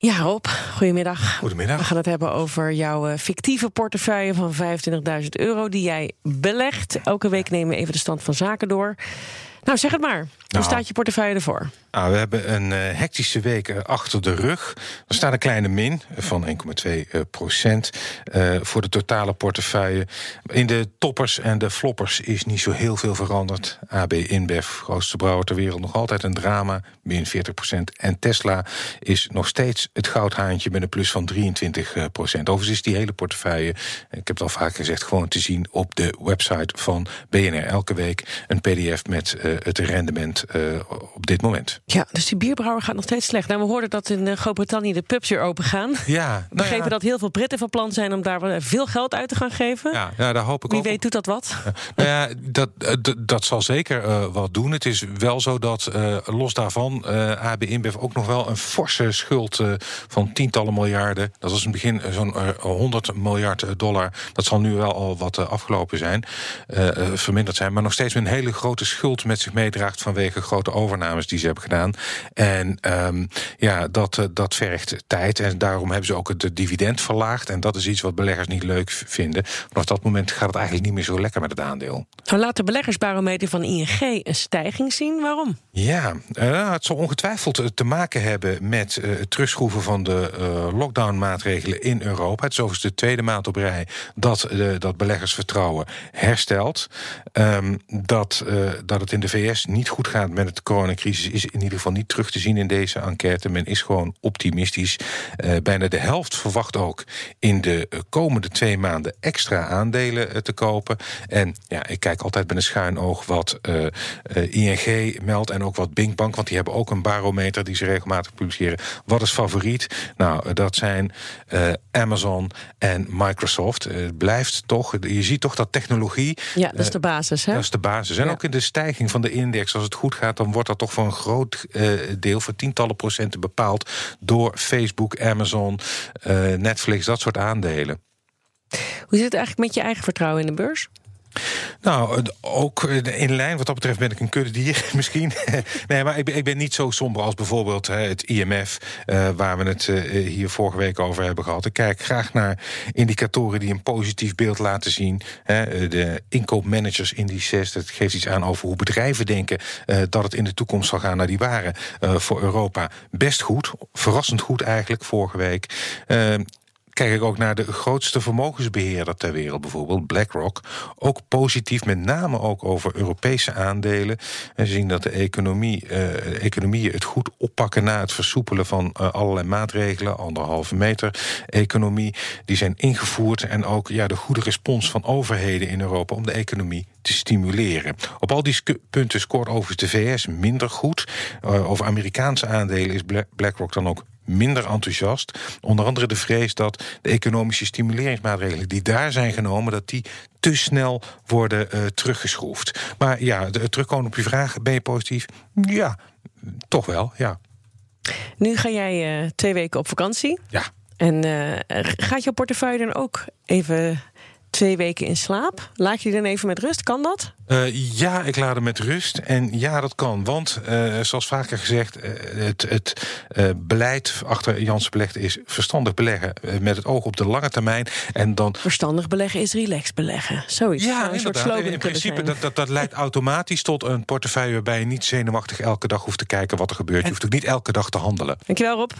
Ja, Rob, goedemiddag. Goedemiddag. We gaan het hebben over jouw eh, fictieve portefeuille van 25.000 euro die jij belegt. Elke week nemen we even de stand van zaken door. Nou, zeg het maar. Hoe Nou. staat je portefeuille ervoor? Nou, we hebben een eh, hectische week eh, achter de rug. Er staat een kleine min van 1,2 eh, procent voor de totale portefeuille. In de toppers en de floppers is niet zo heel veel veranderd. AB InBev, grootste brouwer ter wereld, nog altijd een drama, min 40 procent. En Tesla is nog steeds het goudhaantje met een plus van 23 procent. Overigens is die hele portefeuille, ik heb het al vaak gezegd, gewoon te zien op de website van BNR. Elke week een pdf met het rendement eh, op dit moment. Ja, dus die bierbrouwer gaat nog steeds slecht. Nou, we hoorden dat in eh, Groot-Brittannië de pubs weer open gaan. Ja, We begrepen dat heel veel Britten van plan zijn om daar veel geld uit te gaan geven. Ja, daar hoop ik Wie ook. weet doet dat wat? Nou ja, dat, eh, dat zal zeker eh, wat doen. Het is wel zo dat eh, los daarvan eh AB InBev ook nog wel een forse schuld eh, van tientallen miljarden. Dat was in het begin eh, zo'n eh, 100 miljard eh, dollar. Dat zal nu wel al wat eh, afgelopen zijn, eh, eh, verminderd zijn. Maar nog steeds een hele grote schuld met zich meedraagt vanwege grote overnames die ze hebben gedaan. En ehm, ja, dat, eh, dat vergt tijd. En daarom hebben ze ook het dividend verlaagd. En dat is iets wat beleggers niet leuk vinden. Vanaf dat moment gaat het eigenlijk niet meer zo lekker met het aandeel. Nou, laat de beleggersbarometer van ING een stijging zien. Waarom? Ja, eh, het zal ongetwijfeld eh, te maken hebben met het terugschroeven van de eh, lockdown-maatregelen in Europa. Het is overigens de tweede maand op rij dat, dat belegersvertrouwen herstelt. Ehm, dat, dat het in de VS niet goed gaat met de coronacrisis is in ieder geval niet terug te zien in deze enquête. Men is gewoon optimistisch. Eh, bijna de helft verwacht ook in de eh, komende twee maanden extra aandelen eh, te kopen. En ja, ik kijk altijd met een schuin oog wat ING meldt en ook wat Binkbank, want die hebben ook een barometer die ze regelmatig publiceren. Wat is favoriet? Nou, dat zijn Amazon en Microsoft. Het blijft toch, je ziet toch dat technologie. Ja, dat is de basis. Hè? dat is de basis. En Ja. ook in de stijging van de index, als het goed gaat, dan wordt dat toch voor een groot eh, deel, voor tientallen procenten bepaald door Facebook, Amazon, eh, Netflix, dat soort aandelen. Hoe zit het eigenlijk met je eigen vertrouwen in de beurs? Nou, het- ook eh, in lijn, wat dat betreft ben ik een kuddedier misschien. nee, maar ik ben, niet zo somber als bijvoorbeeld het IMF, eh, waar we het eh, hier vorige week over hebben gehad. Ik kijk graag naar indicatoren die een positief beeld laten zien. Hè, eh, de inkoopmanagersindices, dat geeft iets aan over hoe bedrijven denken eh, dat het in de toekomst zal gaan. Nou, die waren eh, voor Europa best goed, verrassend goed eigenlijk vorige week. Kijk ik ook naar de grootste vermogensbeheerder ter wereld, bijvoorbeeld BlackRock. Ook positief, met name ook over Europese aandelen. We zien dat de economie, eh, economieën het goed oppakken na het versoepelen van eh, allerlei maatregelen. Anderhalve meter economie, die zijn ingevoerd. En ook ja, de goede respons van overheden in Europa om de economie te stimuleren. Op al die punten scoort overigens de VS minder goed. Eh, over Amerikaanse aandelen is Bla- BlackRock dan ook minder enthousiast. Onder andere de vrees dat de economische stimuleringsmaatregelen die daar zijn genomen, dat die te snel worden eh, teruggeschroefd. Maar ja, de, terugkomen op je vraag, ben je positief? Ja, toch wel, ja. Nu ga jij eh, twee weken op vakantie. Ja, En eh, gaat jouw portefeuille dan ook even twee weken in slaap? Laat je die dan even met rust? Kan dat? Eh, ja, ik laat hem met rust. En ja, dat kan. Want, eh, zoals vaker gezegd, eh, het, het beleid achter Janssen Belegd is verstandig beleggen met het oog op de lange termijn. En dan Verstandig beleggen is relaxed beleggen. Zoiets. Ja, Zou een soort inderdaad. slogan In principe dat, dat, dat leidt automatisch tot een portefeuille waarbij je niet zenuwachtig elke dag hoeft te kijken wat er gebeurt. Je hoeft ook niet elke dag te handelen. Dankjewel Rob.